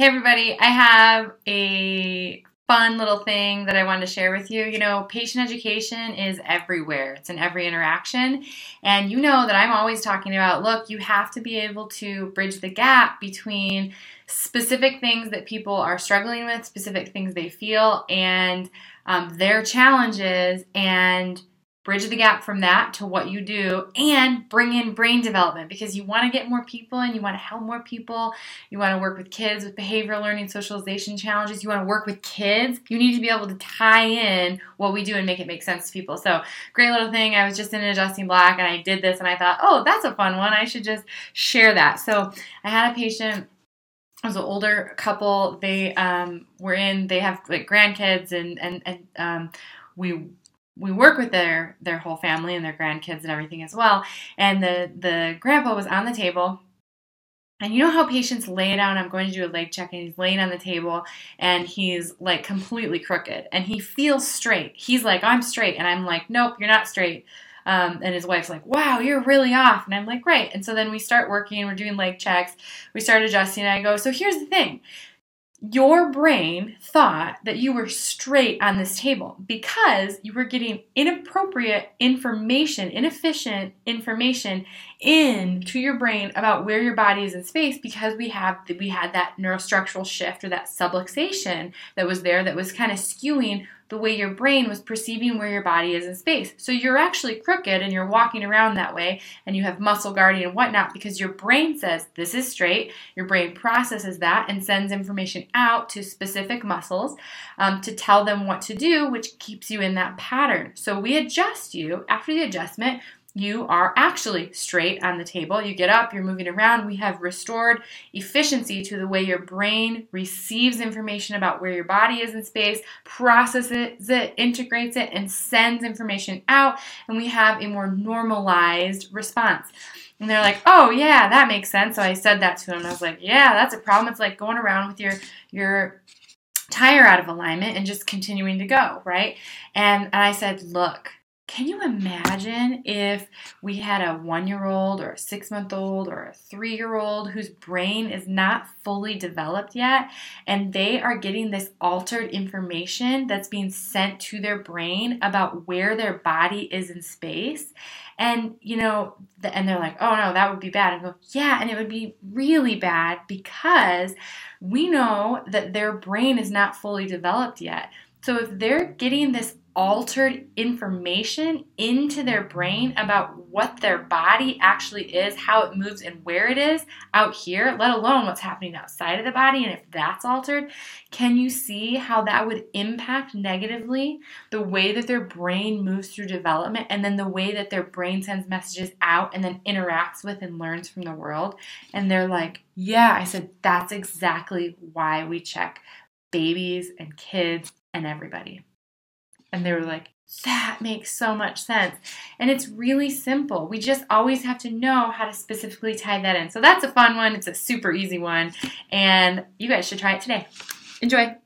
Hey, everybody, I have a fun little thing that I wanted to share with you. You know, patient education is everywhere, it's in every interaction. And you know that I'm always talking about look, you have to be able to bridge the gap between specific things that people are struggling with, specific things they feel, and um, their challenges, and bridge the gap from that to what you do and bring in brain development because you want to get more people and you want to help more people. You want to work with kids with behavioral learning, socialization challenges. You want to work with kids. You need to be able to tie in what we do and make it make sense to people. So, great little thing. I was just in adjusting block and I did this and I thought, oh, that's a fun one. I should just share that. So, I had a patient it was an older couple. They um, were in. They have like grandkids, and and and um, we we work with their their whole family and their grandkids and everything as well. And the the grandpa was on the table. And you know how patients lay down, I'm going to do a leg check, and he's laying on the table and he's like completely crooked and he feels straight. He's like, I'm straight. And I'm like, nope, you're not straight. Um, and his wife's like, wow, you're really off. And I'm like, great. And so then we start working, we're doing leg checks, we start adjusting, and I go, so here's the thing your brain thought that you were straight on this table because you were getting inappropriate information, inefficient information into your brain about where your body is in space because we have we had that neurostructural shift or that subluxation that was there that was kind of skewing the way your brain was perceiving where your body is in space. So you're actually crooked and you're walking around that way and you have muscle guarding and whatnot because your brain says this is straight. Your brain processes that and sends information out to specific muscles um, to tell them what to do, which keeps you in that pattern. So we adjust you after the adjustment you are actually straight on the table. You get up, you're moving around. We have restored efficiency to the way your brain receives information about where your body is in space, processes it, integrates it, and sends information out. And we have a more normalized response. And they're like, "Oh yeah, that makes sense." So I said that to him. I was like, "Yeah, that's a problem. It's like going around with your your tire out of alignment and just continuing to go, right?" And, and I said, "Look." Can you imagine if we had a one year old or a six month old or a three year old whose brain is not fully developed yet and they are getting this altered information that's being sent to their brain about where their body is in space? And, you know, and they're like, oh no, that would be bad. And go, yeah, and it would be really bad because we know that their brain is not fully developed yet. So if they're getting this altered information into their brain about what their body actually is, how it moves, and where it is out here, let alone what's happening outside of the body. And if that's altered, can you see how that would impact negatively the way that their brain moves through development and then the way that their brain sends messages out and then interacts with and learns from the world? And they're like, yeah, I said, that's exactly why we check babies and kids and everybody. And they were like, that makes so much sense. And it's really simple. We just always have to know how to specifically tie that in. So that's a fun one. It's a super easy one. And you guys should try it today. Enjoy.